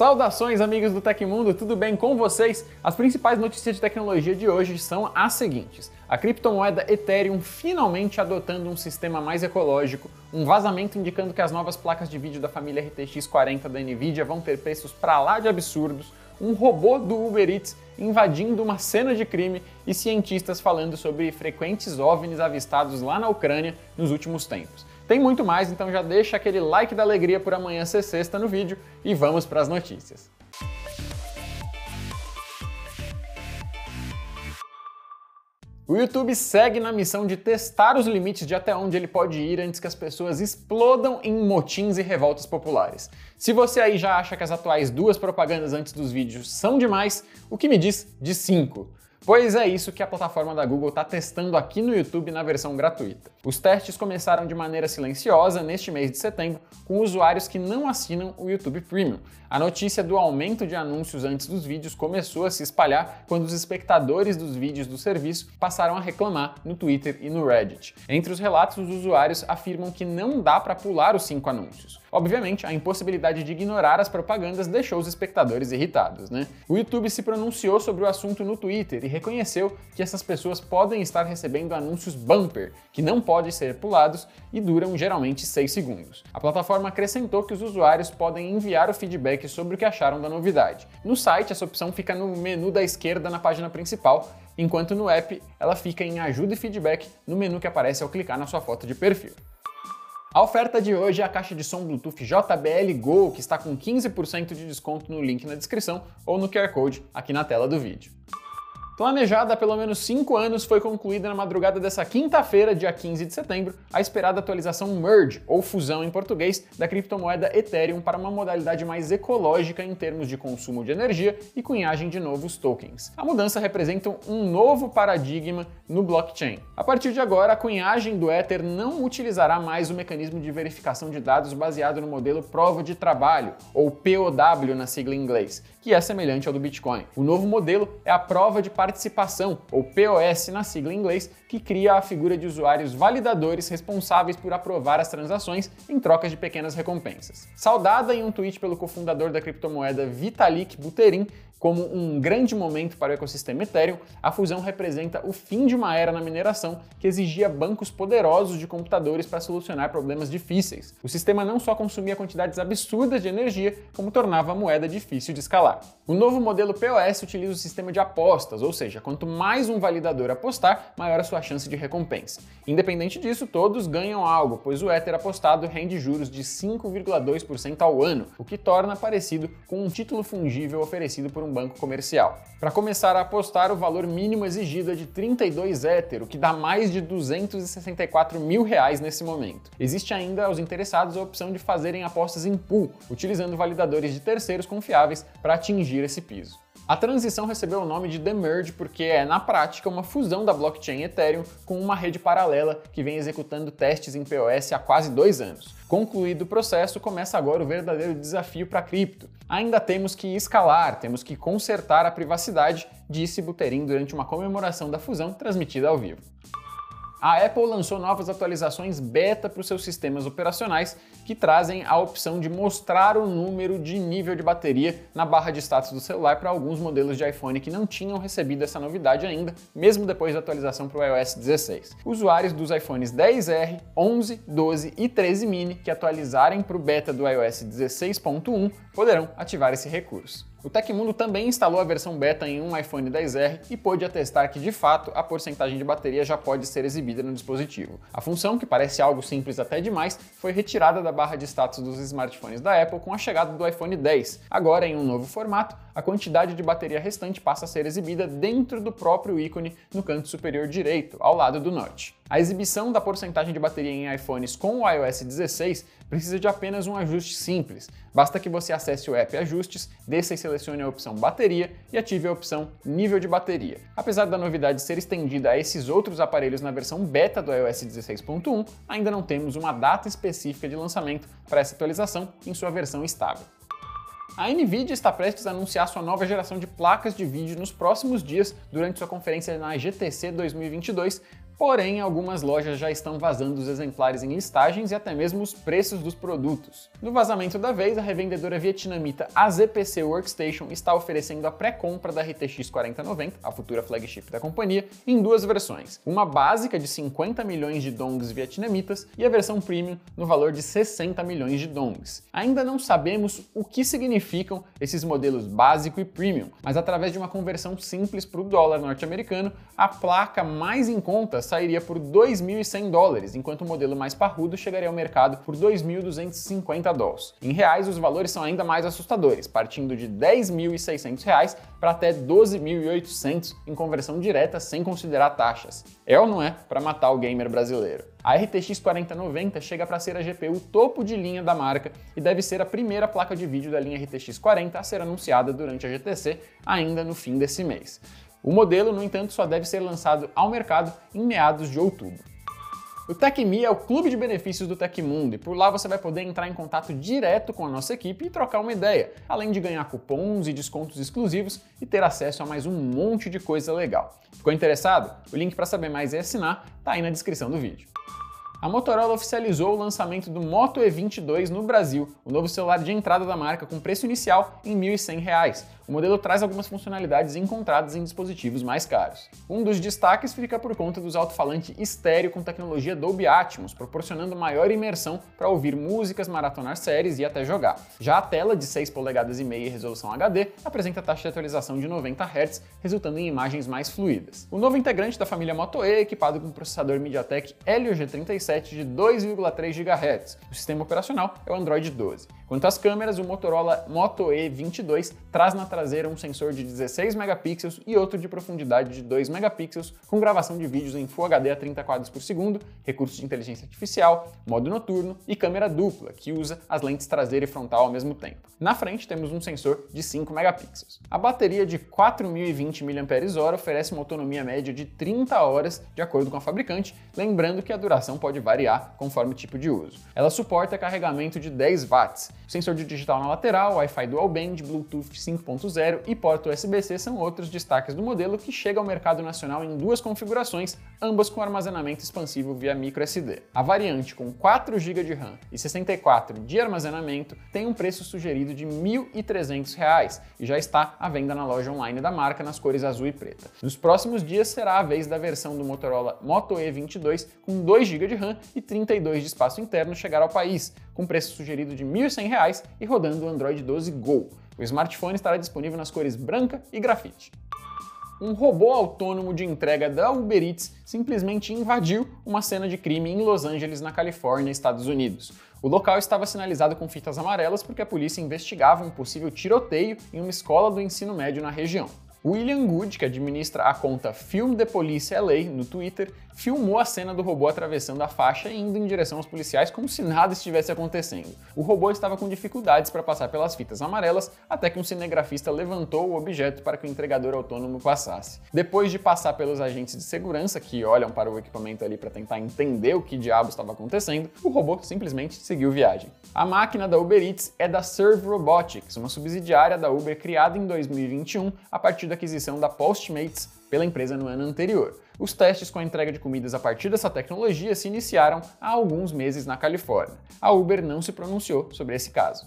Saudações, amigos do Tecmundo, tudo bem com vocês? As principais notícias de tecnologia de hoje são as seguintes: a criptomoeda Ethereum finalmente adotando um sistema mais ecológico, um vazamento indicando que as novas placas de vídeo da família RTX 40 da Nvidia vão ter preços pra lá de absurdos, um robô do Uber Eats invadindo uma cena de crime e cientistas falando sobre frequentes OVNIs avistados lá na Ucrânia nos últimos tempos. Tem muito mais, então já deixa aquele like da alegria por amanhã ser sexta no vídeo e vamos para as notícias. O YouTube segue na missão de testar os limites de até onde ele pode ir antes que as pessoas explodam em motins e revoltas populares. Se você aí já acha que as atuais duas propagandas antes dos vídeos são demais, o que me diz de 5? Pois é isso que a plataforma da Google está testando aqui no YouTube na versão gratuita. Os testes começaram de maneira silenciosa neste mês de setembro, com usuários que não assinam o YouTube Premium. A notícia do aumento de anúncios antes dos vídeos começou a se espalhar quando os espectadores dos vídeos do serviço passaram a reclamar no Twitter e no Reddit. Entre os relatos, os usuários afirmam que não dá para pular os cinco anúncios. Obviamente, a impossibilidade de ignorar as propagandas deixou os espectadores irritados, né? O YouTube se pronunciou sobre o assunto no Twitter e reconheceu que essas pessoas podem estar recebendo anúncios bumper, que não podem ser pulados e duram geralmente 6 segundos. A plataforma acrescentou que os usuários podem enviar o feedback sobre o que acharam da novidade. No site, essa opção fica no menu da esquerda na página principal, enquanto no app ela fica em ajuda e feedback no menu que aparece ao clicar na sua foto de perfil. A oferta de hoje é a caixa de som Bluetooth JBL Go, que está com 15% de desconto no link na descrição ou no QR Code aqui na tela do vídeo. Planejada há pelo menos 5 anos, foi concluída na madrugada dessa quinta-feira, dia 15 de setembro, a esperada atualização Merge, ou fusão em português, da criptomoeda Ethereum para uma modalidade mais ecológica em termos de consumo de energia e cunhagem de novos tokens. A mudança representa um novo paradigma no blockchain. A partir de agora, a cunhagem do Ether não utilizará mais o mecanismo de verificação de dados baseado no modelo prova de trabalho, ou POW na sigla em inglês, que é semelhante ao do Bitcoin. O novo modelo é a prova de participação, ou POS na sigla em inglês, que cria a figura de usuários validadores responsáveis por aprovar as transações em troca de pequenas recompensas. Saudada em um tweet pelo cofundador da criptomoeda Vitalik Buterin, como um grande momento para o ecossistema Ethereum, a fusão representa o fim de uma era na mineração que exigia bancos poderosos de computadores para solucionar problemas difíceis. O sistema não só consumia quantidades absurdas de energia, como tornava a moeda difícil de escalar. O novo modelo POS utiliza o sistema de apostas, ou seja, quanto mais um validador apostar, maior a sua chance de recompensa. Independente disso, todos ganham algo, pois o Ether apostado rende juros de 5,2% ao ano, o que torna parecido com um título fungível oferecido por um um banco comercial. Para começar a apostar, o valor mínimo exigido é de 32 Ether, o que dá mais de 264 mil reais nesse momento. Existe ainda aos interessados a opção de fazerem apostas em pool, utilizando validadores de terceiros confiáveis para atingir esse piso. A transição recebeu o nome de The Merge porque é, na prática, uma fusão da blockchain Ethereum com uma rede paralela que vem executando testes em POS há quase dois anos. Concluído o processo, começa agora o verdadeiro desafio para a cripto. Ainda temos que escalar, temos que consertar a privacidade, disse Buterin durante uma comemoração da fusão transmitida ao vivo. A Apple lançou novas atualizações beta para os seus sistemas operacionais que trazem a opção de mostrar o número de nível de bateria na barra de status do celular para alguns modelos de iPhone que não tinham recebido essa novidade ainda, mesmo depois da atualização para o iOS 16. Usuários dos iPhones 10R, 11, 12 e 13 mini que atualizarem para o beta do iOS 16.1 poderão ativar esse recurso. O Tecmundo também instalou a versão beta em um iPhone 10R e pôde atestar que, de fato, a porcentagem de bateria já pode ser exibida no dispositivo. A função, que parece algo simples até demais, foi retirada da barra de status dos smartphones da Apple com a chegada do iPhone 10. Agora, em um novo formato, a quantidade de bateria restante passa a ser exibida dentro do próprio ícone no canto superior direito, ao lado do notch. A exibição da porcentagem de bateria em iPhones com o iOS 16 precisa de apenas um ajuste simples. Basta que você acesse o app Ajustes, desça selecione a opção Bateria e ative a opção Nível de Bateria. Apesar da novidade ser estendida a esses outros aparelhos na versão beta do iOS 16.1, ainda não temos uma data específica de lançamento para essa atualização em sua versão estável. A Nvidia está prestes a anunciar sua nova geração de placas de vídeo nos próximos dias durante sua conferência na GTC 2022, porém algumas lojas já estão vazando os exemplares em listagens e até mesmo os preços dos produtos. No vazamento da vez, a revendedora vietnamita AZPC Workstation está oferecendo a pré-compra da RTX 4090, a futura flagship da companhia, em duas versões. Uma básica de 50 milhões de dongs vietnamitas e a versão premium no valor de 60 milhões de dongs. Ainda não sabemos o que significam esses modelos básico e premium, mas através de uma conversão simples para o dólar norte-americano, a placa mais em conta sairia por 2.100 dólares, enquanto o modelo mais parrudo chegaria ao mercado por 2.250 dólares. Em reais, os valores são ainda mais assustadores, partindo de 10.600 reais para até 12.800 em conversão direta sem considerar taxas. É ou não é para matar o gamer brasileiro? A RTX 4090 chega para ser a GPU topo de linha da marca e deve ser a primeira placa de vídeo da linha RTX 40 a ser anunciada durante a GTC ainda no fim desse mês. O modelo, no entanto, só deve ser lançado ao mercado em meados de outubro. O TecMe é o clube de benefícios do Tecmundo e por lá você vai poder entrar em contato direto com a nossa equipe e trocar uma ideia, além de ganhar cupons e descontos exclusivos e ter acesso a mais um monte de coisa legal. Ficou interessado? O link para saber mais e assinar está aí na descrição do vídeo. A Motorola oficializou o lançamento do Moto E22 no Brasil, o novo celular de entrada da marca com preço inicial em R$ 1.100. O modelo traz algumas funcionalidades encontradas em dispositivos mais caros. Um dos destaques fica por conta dos alto-falante estéreo com tecnologia Dolby Atmos, proporcionando maior imersão para ouvir músicas, maratonar séries e até jogar. Já a tela de 6 polegadas e meia resolução HD apresenta taxa de atualização de 90 Hz, resultando em imagens mais fluidas. O novo integrante da família Moto E é equipado com processador MediaTek Helio G37 de 2,3 GHz. O sistema operacional é o Android 12. Quanto às câmeras, o Motorola Moto E22 traz na traseira um sensor de 16 megapixels e outro de profundidade de 2 megapixels, com gravação de vídeos em Full HD a 30 quadros por segundo, recursos de inteligência artificial, modo noturno e câmera dupla, que usa as lentes traseira e frontal ao mesmo tempo. Na frente temos um sensor de 5 megapixels. A bateria de 4020 mAh oferece uma autonomia média de 30 horas, de acordo com a fabricante, lembrando que a duração pode variar conforme o tipo de uso. Ela suporta carregamento de 10 watts, Sensor de digital na lateral, Wi-Fi Dual Band, Bluetooth 5.0 e porta USB-C são outros destaques do modelo que chega ao mercado nacional em duas configurações, ambas com armazenamento expansível via microSD. A variante com 4 GB de RAM e 64 de armazenamento tem um preço sugerido de R$ 1.300 e já está à venda na loja online da marca nas cores azul e preta. Nos próximos dias será a vez da versão do Motorola Moto E22 com 2 GB de RAM e 32 de espaço interno chegar ao país, com preço sugerido de R$ 1.100 e rodando o Android 12 Go. O smartphone estará disponível nas cores branca e grafite. Um robô autônomo de entrega da Uber Eats simplesmente invadiu uma cena de crime em Los Angeles, na Califórnia, Estados Unidos. O local estava sinalizado com fitas amarelas porque a polícia investigava um possível tiroteio em uma escola do ensino médio na região. William Good, que administra a conta Film the Police LA no Twitter, filmou a cena do robô atravessando a faixa e indo em direção aos policiais como se nada estivesse acontecendo. O robô estava com dificuldades para passar pelas fitas amarelas até que um cinegrafista levantou o objeto para que o entregador autônomo passasse. Depois de passar pelos agentes de segurança que olham para o equipamento ali para tentar entender o que diabos estava acontecendo, o robô simplesmente seguiu viagem. A máquina da Uber Eats é da Serve Robotics, uma subsidiária da Uber criada em 2021 a partir da aquisição da Postmates pela empresa no ano anterior. Os testes com a entrega de comidas a partir dessa tecnologia se iniciaram há alguns meses na Califórnia. A Uber não se pronunciou sobre esse caso.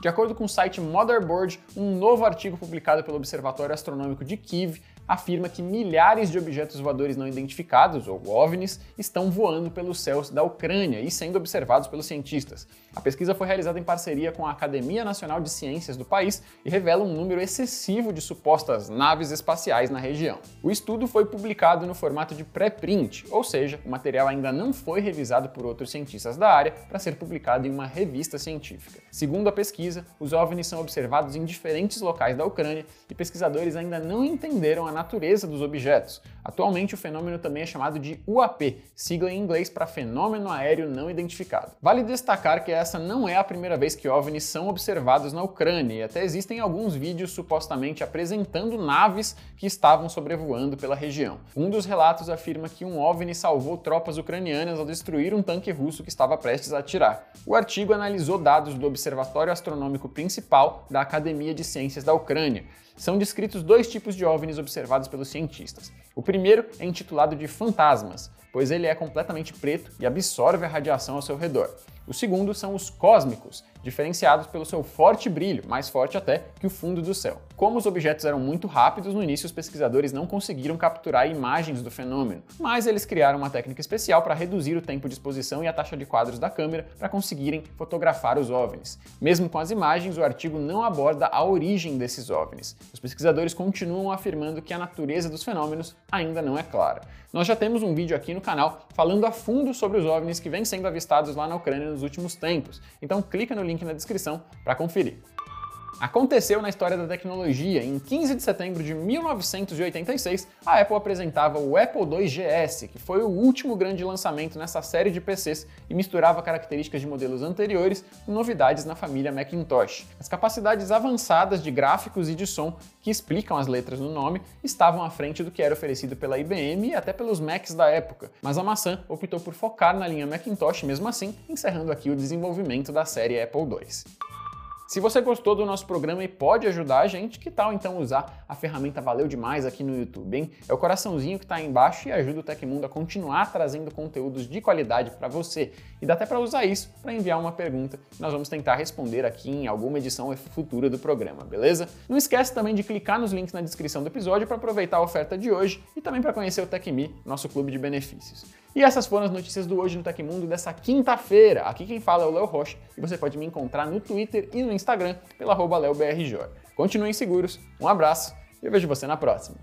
De acordo com o site Motherboard, um novo artigo publicado pelo Observatório Astronômico de Kiev afirma que milhares de objetos voadores não identificados, ou OVNIs, estão voando pelos céus da Ucrânia e sendo observados pelos cientistas. A pesquisa foi realizada em parceria com a Academia Nacional de Ciências do país e revela um número excessivo de supostas naves espaciais na região. O estudo foi publicado no formato de pré-print, ou seja, o material ainda não foi revisado por outros cientistas da área para ser publicado em uma revista científica. Segundo a pesquisa, os OVNIs são observados em diferentes locais da Ucrânia e pesquisadores ainda não entenderam a natureza dos objetos. Atualmente, o fenômeno também é chamado de UAP, sigla em inglês para Fenômeno Aéreo Não Identificado. Vale destacar que essa não é a primeira vez que OVNIs são observados na Ucrânia e até existem alguns vídeos supostamente apresentando naves que estavam sobrevoando pela região. Um dos relatos afirma que um OVNI salvou tropas ucranianas ao destruir um tanque russo que estava prestes a atirar. O artigo analisou dados do Observatório Astronômico Principal da Academia de Ciências da Ucrânia. São descritos dois tipos de OVNIs observados pelos cientistas. O primeiro é intitulado de Fantasmas, pois ele é completamente preto e absorve a radiação ao seu redor. O segundo são os cósmicos, diferenciados pelo seu forte brilho, mais forte até que o fundo do céu. Como os objetos eram muito rápidos, no início os pesquisadores não conseguiram capturar imagens do fenômeno, mas eles criaram uma técnica especial para reduzir o tempo de exposição e a taxa de quadros da câmera para conseguirem fotografar os OVNIs. Mesmo com as imagens, o artigo não aborda a origem desses OVNIs. Os pesquisadores continuam afirmando que a natureza dos fenômenos ainda não é clara. Nós já temos um vídeo aqui no canal falando a fundo sobre os OVNIs que vêm sendo avistados lá na Ucrânia nos últimos tempos, então clica no link na descrição para conferir. Aconteceu na história da tecnologia. Em 15 de setembro de 1986, a Apple apresentava o Apple II GS, que foi o último grande lançamento nessa série de PCs e misturava características de modelos anteriores com novidades na família Macintosh. As capacidades avançadas de gráficos e de som que explicam as letras no nome estavam à frente do que era oferecido pela IBM e até pelos Macs da época, mas a maçã optou por focar na linha Macintosh mesmo assim, encerrando aqui o desenvolvimento da série Apple II. Se você gostou do nosso programa e pode ajudar a gente, que tal então usar a ferramenta Valeu Demais aqui no YouTube, hein? É o coraçãozinho que está aí embaixo e ajuda o Tecmundo a continuar trazendo conteúdos de qualidade para você. E dá até para usar isso para enviar uma pergunta que nós vamos tentar responder aqui em alguma edição futura do programa, beleza? Não esquece também de clicar nos links na descrição do episódio para aproveitar a oferta de hoje e também para conhecer o TecMe, nosso clube de benefícios. E essas foram as notícias do Hoje no Tecmundo dessa quinta-feira. Aqui quem fala é o Léo Rocha e você pode me encontrar no Twitter e no Instagram pela LeoBRJ. Continuem seguros, um abraço e eu vejo você na próxima.